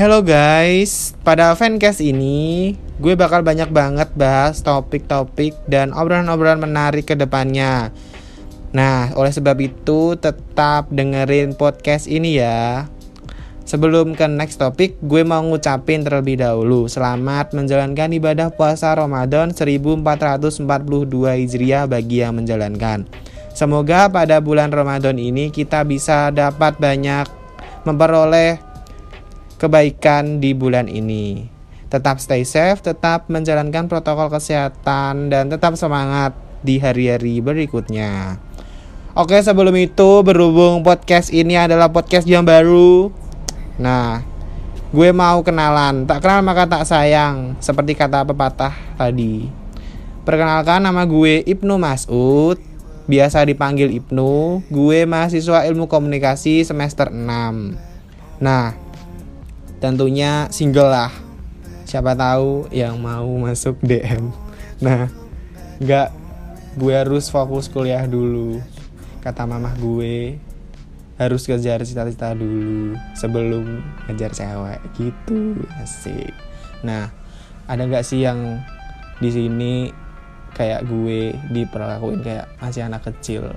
Hello guys, pada fancast ini gue bakal banyak banget bahas topik-topik dan obrolan-obrolan menarik ke depannya. Nah, oleh sebab itu tetap dengerin podcast ini ya. Sebelum ke next topik, gue mau ngucapin terlebih dahulu Selamat menjalankan ibadah puasa Ramadan 1442 Hijriah bagi yang menjalankan Semoga pada bulan Ramadan ini kita bisa dapat banyak memperoleh kebaikan di bulan ini Tetap stay safe, tetap menjalankan protokol kesehatan dan tetap semangat di hari-hari berikutnya Oke sebelum itu berhubung podcast ini adalah podcast yang baru Nah, gue mau kenalan. Tak kenal maka tak sayang, seperti kata pepatah tadi. Perkenalkan nama gue Ibnu Masud, biasa dipanggil Ibnu. Gue mahasiswa Ilmu Komunikasi semester 6. Nah, tentunya single lah. Siapa tahu yang mau masuk DM. Nah, nggak gue harus fokus kuliah dulu. Kata mamah gue, harus kejar cita-cita dulu sebelum ngejar cewek gitu asik nah ada nggak sih yang di sini kayak gue diperlakuin kayak masih anak kecil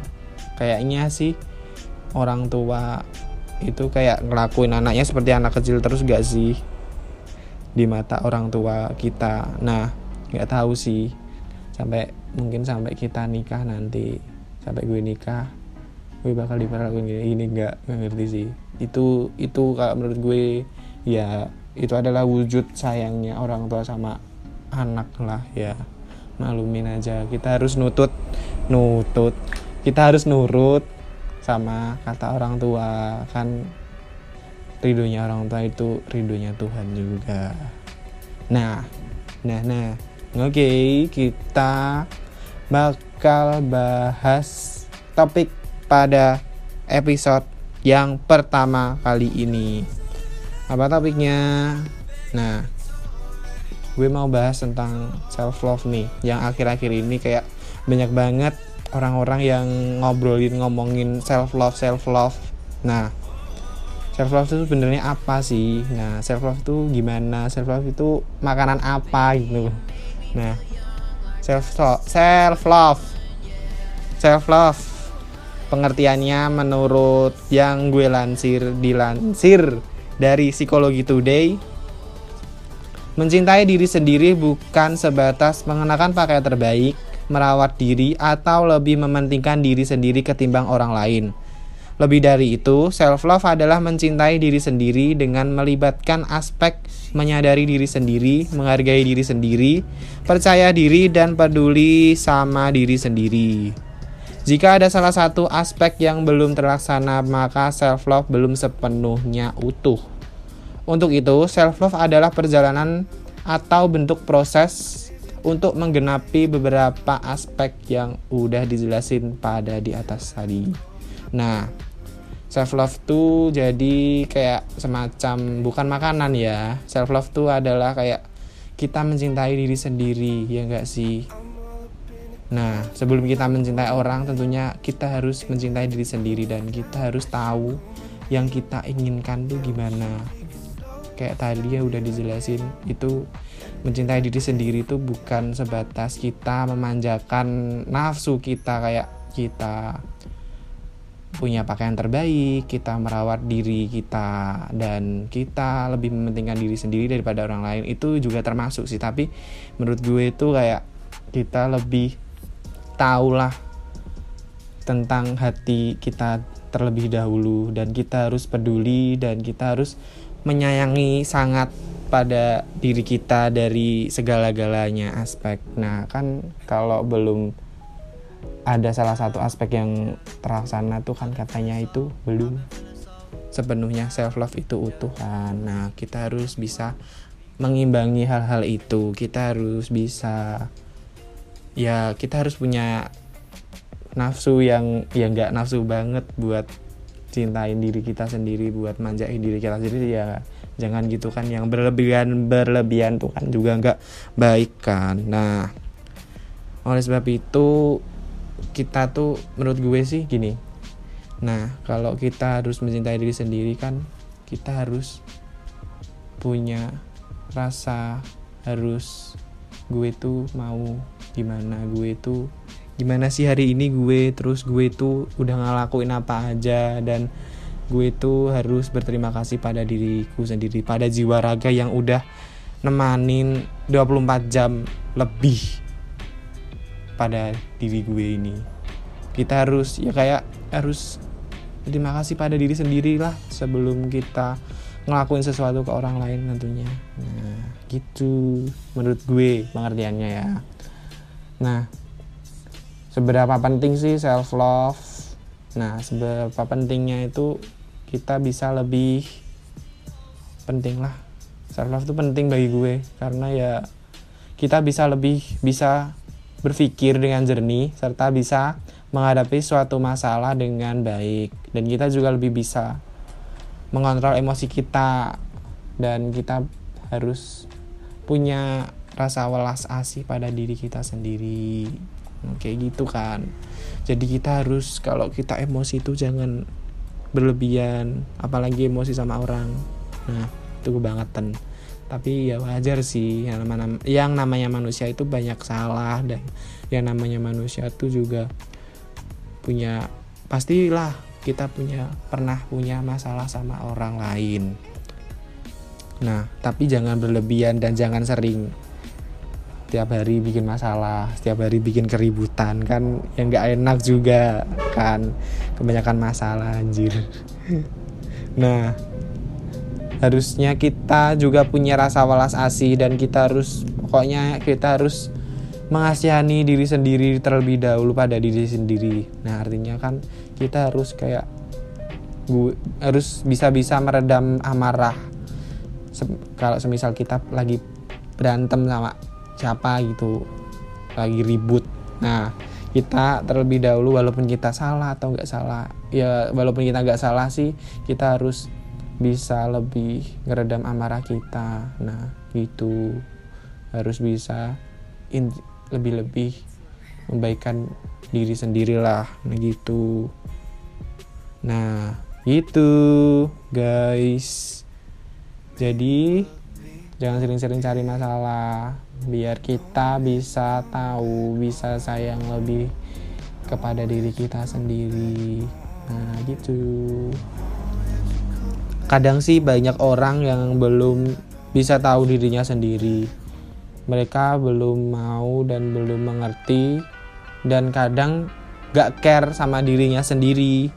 kayaknya sih orang tua itu kayak ngelakuin anaknya seperti anak kecil terus gak sih? Di mata orang tua kita. Nah nggak tahu sih. Sampai mungkin sampai kita nikah nanti. Sampai gue nikah gue bakal diperlakuin gini. Ini nggak ngerti sih. Itu itu kalau menurut gue ya itu adalah wujud sayangnya orang tua sama anak lah ya. Malumin aja. Kita harus nutut nutut. Kita harus nurut sama kata orang tua kan ridhonya orang tua itu ridhonya Tuhan juga nah nah nah oke okay, kita bakal bahas topik pada episode yang pertama kali ini. Apa topiknya? Nah, gue mau bahas tentang self love nih, yang akhir-akhir ini kayak banyak banget orang-orang yang ngobrolin ngomongin self love self love. Nah, self love itu sebenarnya apa sih? Nah, self love itu gimana? Self love itu makanan apa gitu? Nah, self love, self love, self love pengertiannya menurut yang gue lansir dilansir dari psikologi today mencintai diri sendiri bukan sebatas mengenakan pakaian terbaik merawat diri atau lebih mementingkan diri sendiri ketimbang orang lain lebih dari itu, self love adalah mencintai diri sendiri dengan melibatkan aspek menyadari diri sendiri, menghargai diri sendiri, percaya diri dan peduli sama diri sendiri. Jika ada salah satu aspek yang belum terlaksana, maka self love belum sepenuhnya utuh. Untuk itu, self love adalah perjalanan atau bentuk proses untuk menggenapi beberapa aspek yang udah dijelasin pada di atas tadi. Nah, self love tuh jadi kayak semacam bukan makanan ya. Self love tuh adalah kayak kita mencintai diri sendiri, ya enggak sih? Nah, sebelum kita mencintai orang, tentunya kita harus mencintai diri sendiri dan kita harus tahu yang kita inginkan tuh gimana. Kayak tadi ya udah dijelasin, itu mencintai diri sendiri itu bukan sebatas kita memanjakan nafsu kita kayak kita punya pakaian terbaik, kita merawat diri kita dan kita lebih mementingkan diri sendiri daripada orang lain itu juga termasuk sih. Tapi menurut gue itu kayak kita lebih tahulah tentang hati kita terlebih dahulu dan kita harus peduli dan kita harus menyayangi sangat pada diri kita dari segala-galanya aspek. Nah, kan kalau belum ada salah satu aspek yang terlaksana tuh kan katanya itu belum sepenuhnya self love itu utuh kan. Nah, kita harus bisa mengimbangi hal-hal itu. Kita harus bisa ya kita harus punya nafsu yang ya nggak nafsu banget buat cintain diri kita sendiri buat manjain diri kita sendiri ya jangan gitu kan yang berlebihan berlebihan tuh kan juga nggak baik kan. Nah oleh sebab itu kita tuh menurut gue sih gini nah kalau kita harus mencintai diri sendiri kan kita harus punya rasa harus gue tuh mau gimana gue tuh gimana sih hari ini gue? Terus gue tuh udah ngelakuin apa aja? Dan gue tuh harus berterima kasih pada diriku sendiri pada jiwa raga yang udah nemanin 24 jam lebih pada diri gue ini. Kita harus ya kayak harus terima kasih pada diri sendiri lah sebelum kita ngelakuin sesuatu ke orang lain tentunya. Nah gitu menurut gue pengertiannya ya. Nah seberapa penting sih self love nah seberapa pentingnya itu kita bisa lebih penting lah. Self love itu penting bagi gue karena ya kita bisa lebih bisa berpikir dengan jernih serta bisa menghadapi suatu masalah dengan baik. Dan kita juga lebih bisa mengontrol emosi kita dan kita harus punya rasa welas asih pada diri kita sendiri kayak gitu kan. Jadi kita harus kalau kita emosi itu jangan berlebihan apalagi emosi sama orang. Nah itu kebangetan. Tapi ya wajar sih yang, nama, yang namanya manusia itu banyak salah dan yang namanya manusia itu juga punya pastilah kita punya pernah punya masalah sama orang lain. Nah, tapi jangan berlebihan dan jangan sering setiap hari bikin masalah, setiap hari bikin keributan kan yang gak enak juga kan kebanyakan masalah anjir. Nah, harusnya kita juga punya rasa walas asih dan kita harus pokoknya kita harus mengasihani diri sendiri terlebih dahulu pada diri sendiri. Nah, artinya kan kita harus kayak gue harus bisa-bisa meredam amarah Se kalau semisal kita lagi berantem sama siapa gitu lagi ribut. Nah kita terlebih dahulu walaupun kita salah atau nggak salah ya walaupun kita nggak salah sih kita harus bisa lebih ngeredam amarah kita. Nah gitu. Harus bisa lebih-lebih membaikkan diri sendirilah nah gitu. Nah gitu guys. Jadi jangan sering-sering cari masalah biar kita bisa tahu bisa sayang lebih kepada diri kita sendiri. Nah gitu. Kadang sih banyak orang yang belum bisa tahu dirinya sendiri. Mereka belum mau dan belum mengerti dan kadang gak care sama dirinya sendiri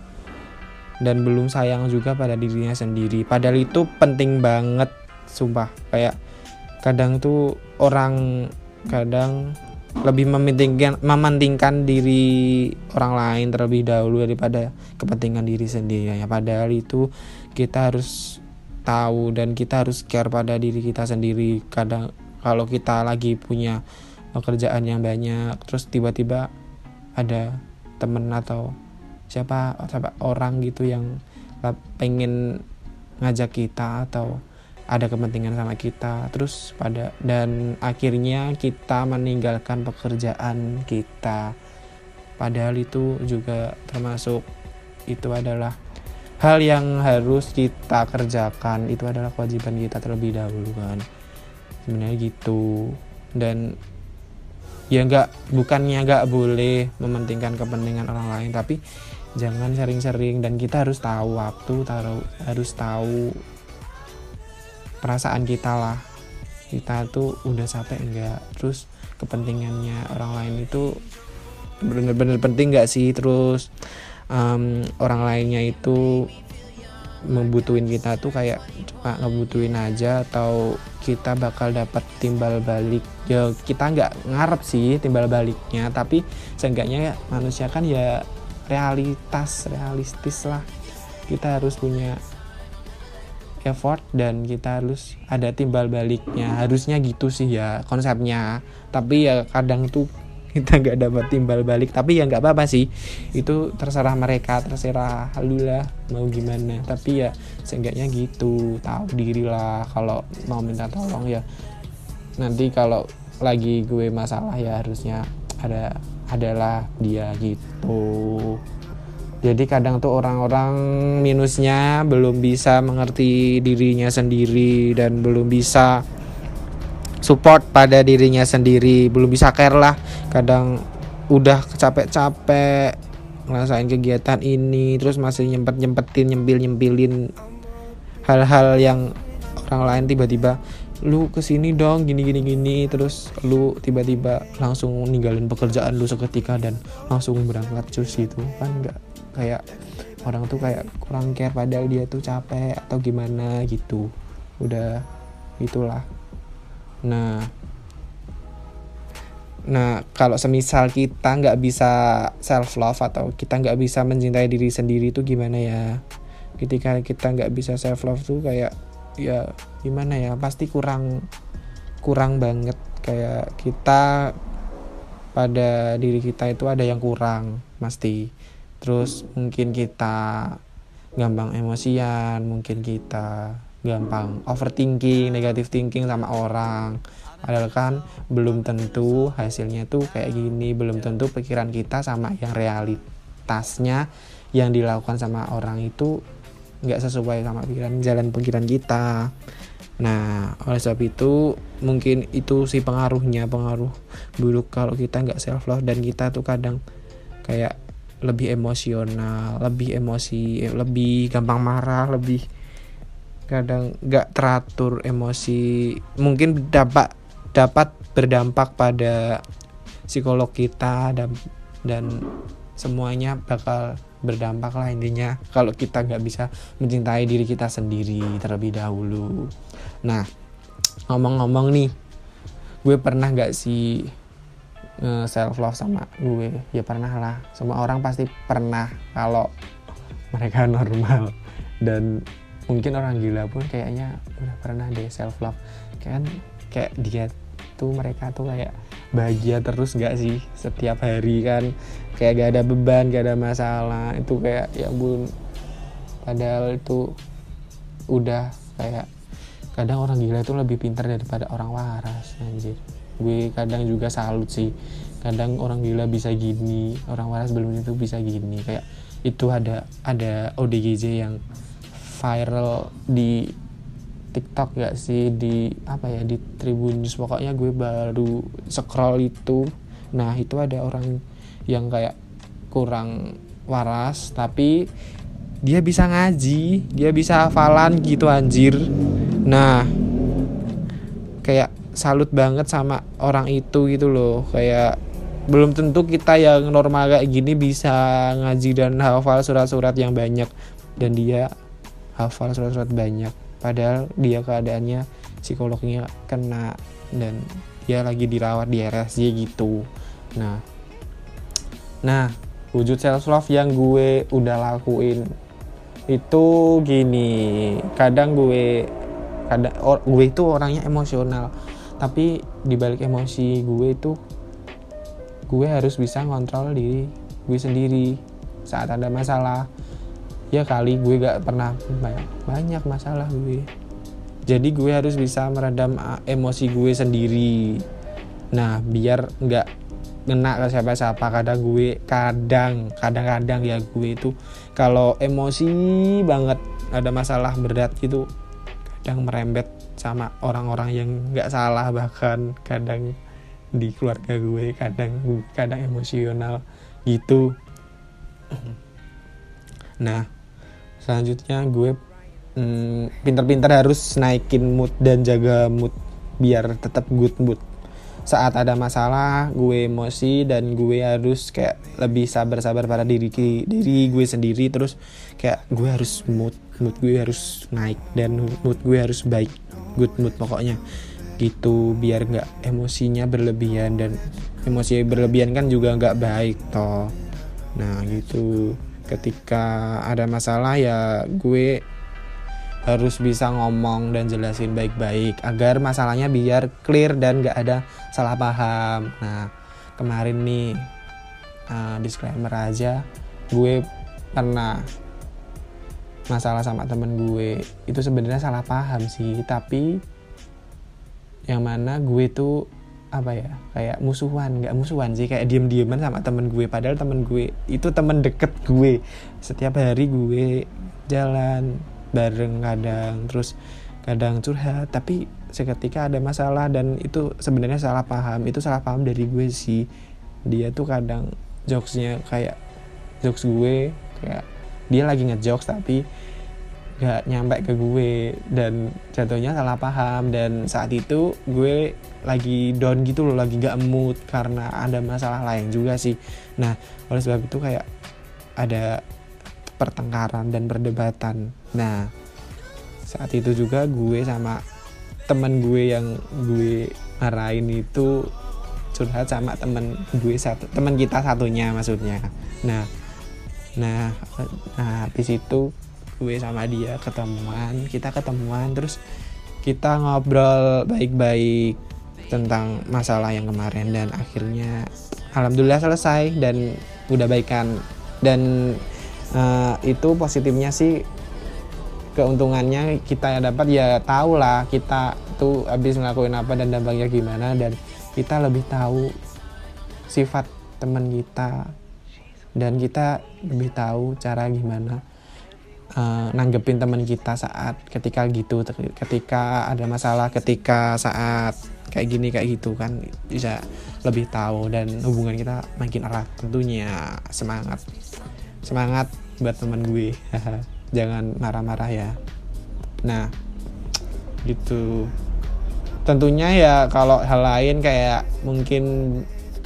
dan belum sayang juga pada dirinya sendiri. Padahal itu penting banget sumpah. Kayak kadang tuh orang kadang lebih mementingkan mementingkan diri orang lain terlebih dahulu daripada kepentingan diri sendiri. Ya padahal itu kita harus tahu dan kita harus care pada diri kita sendiri. Kadang kalau kita lagi punya pekerjaan yang banyak terus tiba-tiba ada temen atau siapa siapa orang gitu yang pengen ngajak kita atau ada kepentingan sama kita terus pada dan akhirnya kita meninggalkan pekerjaan kita. Padahal itu juga termasuk itu adalah hal yang harus kita kerjakan. Itu adalah kewajiban kita terlebih dahulu kan. Sebenarnya gitu. Dan ya nggak bukannya nggak boleh mementingkan kepentingan orang lain tapi jangan sering-sering. Dan kita harus tahu waktu taruh harus tahu perasaan kita lah. Kita tuh udah sampai enggak terus kepentingannya orang lain itu bener-bener penting nggak sih? Terus um, orang lainnya itu membutuhin kita tuh kayak cuma ngebutuhin aja atau kita bakal dapat timbal balik? Ya kita nggak ngarep sih timbal baliknya tapi seenggaknya ya, manusia kan ya realitas realistis lah. Kita harus punya effort dan kita harus ada timbal baliknya. Harusnya gitu sih ya konsepnya. Tapi ya kadang tuh kita nggak dapat timbal balik. Tapi ya nggak apa-apa sih. Itu terserah mereka terserah lu mau gimana. Tapi ya seenggaknya gitu. Tahu diri lah kalau mau minta tolong ya. Nanti kalau lagi gue masalah ya harusnya ada adalah dia gitu jadi kadang tuh orang-orang minusnya belum bisa mengerti dirinya sendiri dan belum bisa support pada dirinya sendiri belum bisa care lah. Kadang udah capek-capek ngerasain kegiatan ini terus masih nyempet nyempetin nyempil nyempilin hal-hal yang orang lain tiba-tiba lu ke sini dong gini gini gini terus lu tiba-tiba langsung ninggalin pekerjaan lu seketika dan langsung berangkat cus gitu. Kan nggak kayak orang tuh kayak kurang care padahal dia tuh capek atau gimana gitu. Udah itulah. Nah nah kalau semisal kita nggak bisa self love atau kita nggak bisa mencintai diri sendiri tuh gimana ya? Ketika kita nggak bisa self love tuh kayak ya gimana ya? Pasti kurang kurang banget. Kayak kita pada diri kita itu ada yang kurang pasti terus mungkin kita gampang emosian mungkin kita gampang overthinking negatif thinking sama orang. Padahal kan belum tentu hasilnya tuh kayak gini belum tentu pikiran kita sama yang realitasnya yang dilakukan sama orang itu nggak sesuai sama pikiran jalan pikiran kita. Nah oleh sebab itu mungkin itu sih pengaruhnya pengaruh buruk kalau kita nggak self love dan kita tuh kadang kayak lebih emosional lebih emosi lebih gampang marah lebih kadang nggak teratur emosi. Mungkin dapat dapat berdampak pada psikolog kita dan dan semuanya bakal berdampak lah intinya. Kalau kita nggak bisa mencintai diri kita sendiri terlebih dahulu. Nah ngomong-ngomong nih gue pernah nggak sih self love sama gue. Ya pernah lah. Semua orang pasti pernah kalau mereka normal. Dan mungkin orang gila pun kayaknya udah pernah deh self love. Kan kayak dia tuh mereka tuh kayak bahagia terus gak sih setiap hari kan? Kayak gak ada beban gak ada masalah. Itu kayak ya bun padahal itu udah kayak kadang orang gila itu lebih pintar daripada orang waras anjir gue kadang juga salut sih. Kadang orang gila bisa gini orang waras belum itu bisa gini. Kayak itu ada ada ODGJ yang viral di TikTok gak sih? Di apa ya di Tribun News. Pokoknya gue baru scroll itu. Nah itu ada orang yang kayak kurang waras tapi dia bisa ngaji dia bisa hafalan gitu anjir. Nah salut banget sama orang itu gitu loh. Kayak belum tentu kita yang normal kayak gini bisa ngaji dan hafal surat-surat yang banyak. Dan dia hafal surat-surat banyak. Padahal dia keadaannya psikolognya kena dan dia lagi dirawat di RSJ gitu. Nah nah wujud self love yang gue udah lakuin itu gini. Kadang gue kadang or, gue itu orangnya emosional tapi dibalik emosi gue itu gue harus bisa ngontrol diri gue sendiri saat ada masalah. Ya kali gue gak pernah banyak, banyak masalah gue. Jadi gue harus bisa meredam emosi gue sendiri. Nah biar nggak ngena ke siapa-siapa. Kadang gue kadang kadang-kadang ya gue itu kalau emosi banget ada masalah berat gitu kadang merembet sama orang-orang yang nggak salah bahkan kadang di keluarga gue kadang kadang emosional gitu. Nah selanjutnya gue hmm, pinter-pinter harus naikin mood dan jaga mood biar tetap good mood. Saat ada masalah gue emosi dan gue harus kayak lebih sabar-sabar pada diri diri gue sendiri. Terus kayak gue harus mood mood gue harus naik dan mood gue harus baik good mood pokoknya. Gitu biar nggak emosinya berlebihan dan emosi berlebihan kan juga nggak baik toh. Nah gitu. Ketika ada masalah ya gue harus bisa ngomong dan jelasin baik-baik agar masalahnya biar clear dan gak ada salah paham. Nah kemarin nih uh, disclaimer aja gue pernah masalah sama temen gue itu sebenarnya salah paham sih. Tapi yang mana gue tuh apa ya kayak musuhan nggak musuhan sih kayak diem dieman sama temen gue. Padahal temen gue itu temen deket gue. Setiap hari gue jalan bareng kadang terus kadang curhat. Tapi seketika ada masalah dan itu sebenarnya salah paham. Itu salah paham dari gue sih. Dia tuh kadang jokesnya kayak jokes gue kayak dia lagi ngejokes tapi gak nyampe ke gue dan jatuhnya salah paham dan saat itu gue lagi down gitu loh lagi gak mood karena ada masalah lain juga sih. Nah oleh sebab itu kayak ada pertengkaran dan perdebatan. Nah saat itu juga gue sama teman gue yang gue marahin itu curhat sama teman gue satu teman kita satunya maksudnya. Nah nah nah habis itu gue sama dia ketemuan kita ketemuan terus kita ngobrol baik-baik tentang masalah yang kemarin dan akhirnya alhamdulillah selesai dan udah baikan. Dan uh, itu positifnya sih keuntungannya kita dapat ya tahu lah kita tuh habis ngelakuin apa dan dampaknya gimana dan kita lebih tahu sifat teman kita dan kita lebih tahu cara gimana uh, nanggepin teman kita saat ketika gitu ketika ada masalah ketika saat kayak gini kayak gitu kan bisa lebih tahu dan hubungan kita makin erat tentunya. Semangat semangat buat teman gue. Jangan marah-marah ya. Nah gitu. Tentunya ya kalau hal lain kayak mungkin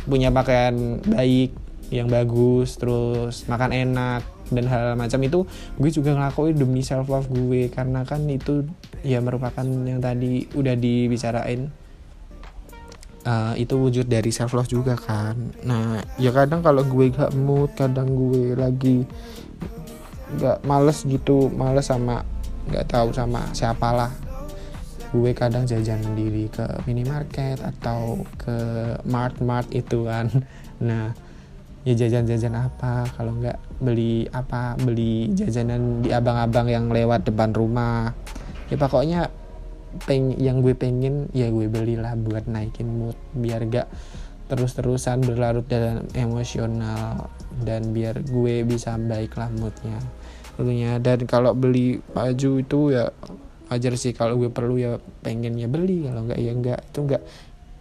punya pakaian baik yang bagus terus makan enak dan hal, hal macam itu gue juga ngelakuin demi self love gue karena kan itu ya merupakan yang tadi udah dibicarain. Uh, itu wujud dari self love juga kan. Nah ya kadang kalau gue gak mood kadang gue lagi gak males gitu males sama nggak tahu sama siapalah. Gue kadang jajan sendiri ke minimarket atau ke mart mart itu kan. Nah ya jajan-jajan apa? Kalau nggak beli apa? Beli jajanan di abang-abang yang lewat depan rumah. Ya pokoknya peng yang gue pengen ya gue belilah buat naikin mood. Biar gak terus-terusan berlarut dalam emosional. Dan biar gue bisa baiklah moodnya. Tentunya dan kalau beli baju itu ya wajar sih. Kalau gue perlu ya pengen ya beli. Kalau nggak ya nggak. Itu nggak.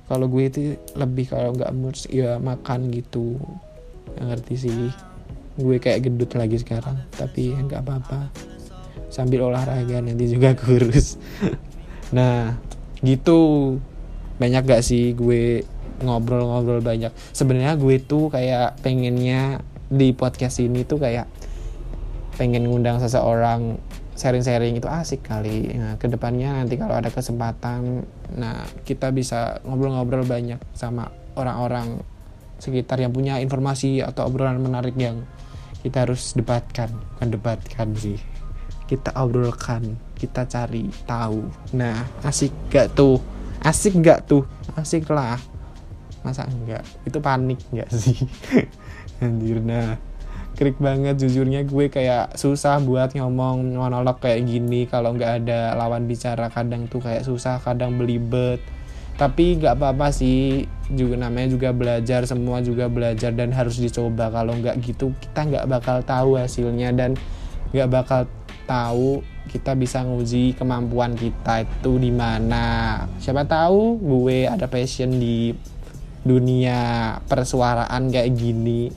Kalau gue itu lebih kalau nggak mood ya makan gitu ngerti sih. Gue kayak gendut lagi sekarang tapi nggak apa-apa. Sambil olahraga nanti juga kurus. Nah gitu. Banyak gak sih gue ngobrol-ngobrol banyak? Sebenarnya gue tuh kayak pengennya di podcast ini tuh kayak pengen ngundang seseorang sharing-sharing itu asik kali. Nah ke depannya nanti kalau ada kesempatan nah kita bisa ngobrol-ngobrol banyak sama orang-orang sekitar yang punya informasi atau obrolan menarik yang kita harus debatkan. Bukan debatkan sih. Kita obrolkan kita cari tahu. Nah asik gak tuh? Asik gak tuh? Asik lah. Masa enggak itu panik enggak sih? Anjir nah. Krik banget jujurnya gue kayak susah buat ngomong monolog kayak gini. Kalau nggak ada lawan bicara kadang tuh kayak susah kadang belibet tapi nggak apa-apa sih juga namanya juga belajar semua juga belajar dan harus dicoba. Kalau nggak gitu kita nggak bakal tahu hasilnya dan nggak bakal tahu kita bisa nguji kemampuan kita itu di mana. Siapa tahu gue ada passion di dunia persuaraan kayak gini.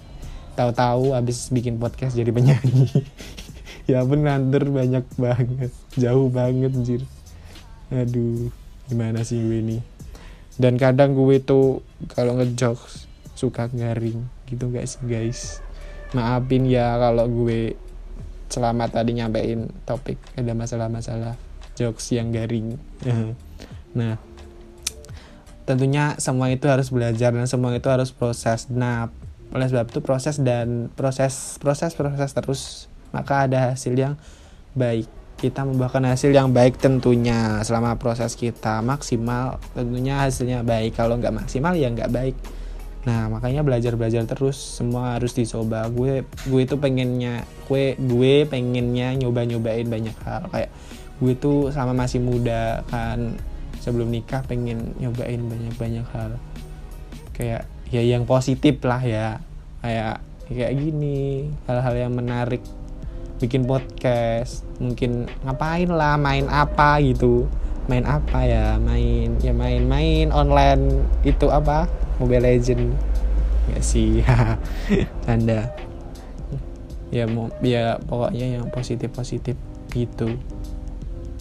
Tahu-tahu habis bikin podcast jadi penyanyi. Ya benar banyak banget. Jauh banget anjir. Aduh gimana sih gue ini dan kadang gue tuh kalau ngejokes suka garing gitu guys guys. Maafin ya kalau gue selama tadi nyampein topik ada masalah-masalah jokes yang garing. Nah tentunya semua itu harus belajar dan semua itu harus proses. Nah oleh sebab itu proses dan proses proses proses terus maka ada hasil yang baik kita membuahkan hasil yang baik tentunya selama proses kita maksimal. Tentunya hasilnya baik. Kalau nggak maksimal ya nggak baik. Nah makanya belajar belajar terus. Semua harus dicoba. Gue gue itu pengennya gue gue pengennya nyoba nyobain banyak hal. Kayak gue tuh sama masih muda kan sebelum nikah pengen nyobain banyak banyak hal. Kayak ya yang positif lah ya. Kayak kayak gini. Hal-hal yang menarik bikin podcast mungkin ngapain lah main apa gitu. Main apa ya? Main ya main-main online itu apa? Mobile Legend. Ya sih tanda. Ya mau ya pokoknya yang positif positif gitu.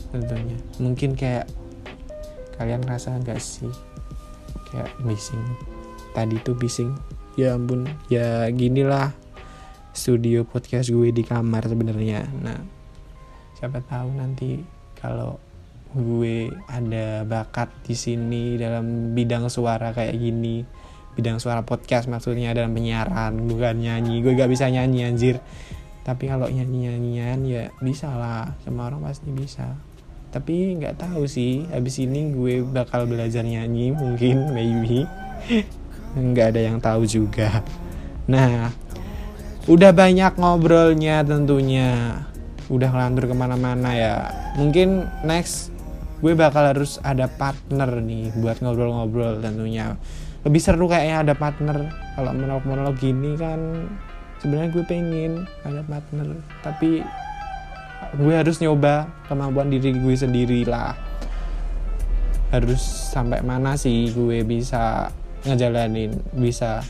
Tentunya. Mungkin kayak kalian ngerasa nggak sih? Kayak bising. Tadi tuh bising. Ya ampun. Ya gini lah studio podcast gue di kamar sebenarnya. Nah siapa tahu nanti kalau gue ada bakat di sini dalam bidang suara kayak gini bidang suara podcast maksudnya dalam penyiaran bukan nyanyi. Gue gak bisa nyanyi anjir. Tapi kalau nyanyi nyanyian ya bisa lah semua orang pasti bisa. Tapi nggak tahu sih habis ini gue bakal belajar nyanyi mungkin maybe. Nggak ada yang tahu juga. Nah udah banyak ngobrolnya tentunya. Udah ngelantur ke mana-mana ya. Mungkin next gue bakal harus ada partner nih buat ngobrol-ngobrol tentunya. Lebih seru kayaknya ada partner. Kalau monolog-monolog gini kan sebenarnya gue pengen ada partner. Tapi gue harus nyoba kemampuan diri gue sendiri lah. Harus sampai mana sih gue bisa ngejalanin bisa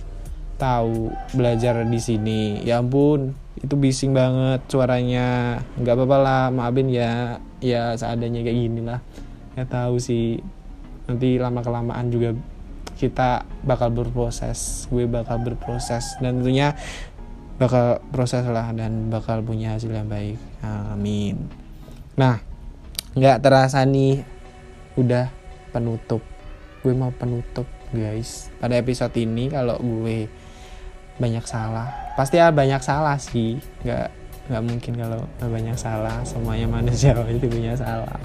tahu belajar di sini. Ya ampun itu bising banget suaranya. Nggak apa-apa lah maafin ya ya seadanya kayak gini lah. Ya tahu sih nanti lama kelamaan juga kita bakal berproses gue bakal berproses dan tentunya bakal proses lah dan bakal punya hasil yang baik. Amin. Nah nggak terasa nih udah penutup. Gue mau penutup guys. Pada episode ini kalau gue banyak salah. Pasti ya banyak salah sih. Nggak nggak mungkin kalau banyak salah. Semuanya manusia itu punya salah.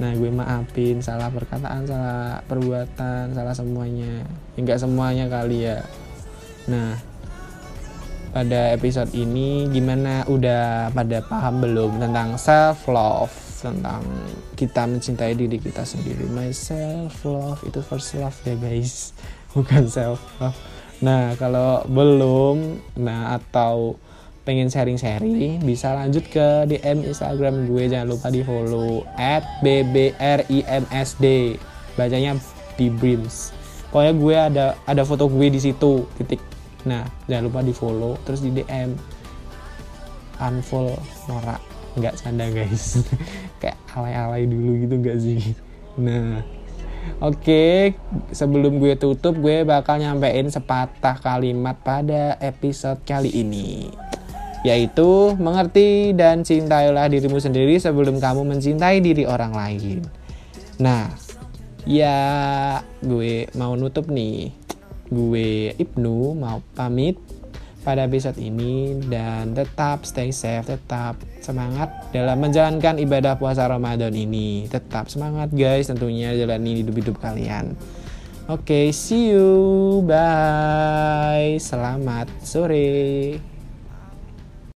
Nah gue maafin salah perkataan salah perbuatan salah semuanya. Enggak semuanya kali ya. Nah pada episode ini gimana? Udah pada paham belum tentang self love tentang kita mencintai diri kita sendiri. My self love itu first love ya guys. Bukan self love nah kalau belum nah atau pengen sharing-sharing bisa lanjut ke DM Instagram gue. Jangan lupa di follow at bbrimsd bacanya bibrims pokoknya gue ada ada foto gue di situ titik. Nah jangan lupa di follow terus di DM unfollow norak nggak canda guys. Kayak alay-alay dulu gitu gak sih? Nah Oke, sebelum gue tutup, gue bakal nyampein sepatah kalimat pada episode kali ini yaitu mengerti dan cintailah dirimu sendiri sebelum kamu mencintai diri orang lain. Nah, ya gue mau nutup nih. Gue Ibnu mau pamit pada episode ini dan tetap stay safe, tetap semangat dalam menjalankan ibadah puasa Ramadan ini. Tetap semangat guys tentunya jalani hidup-hidup kalian. Oke, okay, see you. Bye. Selamat sore.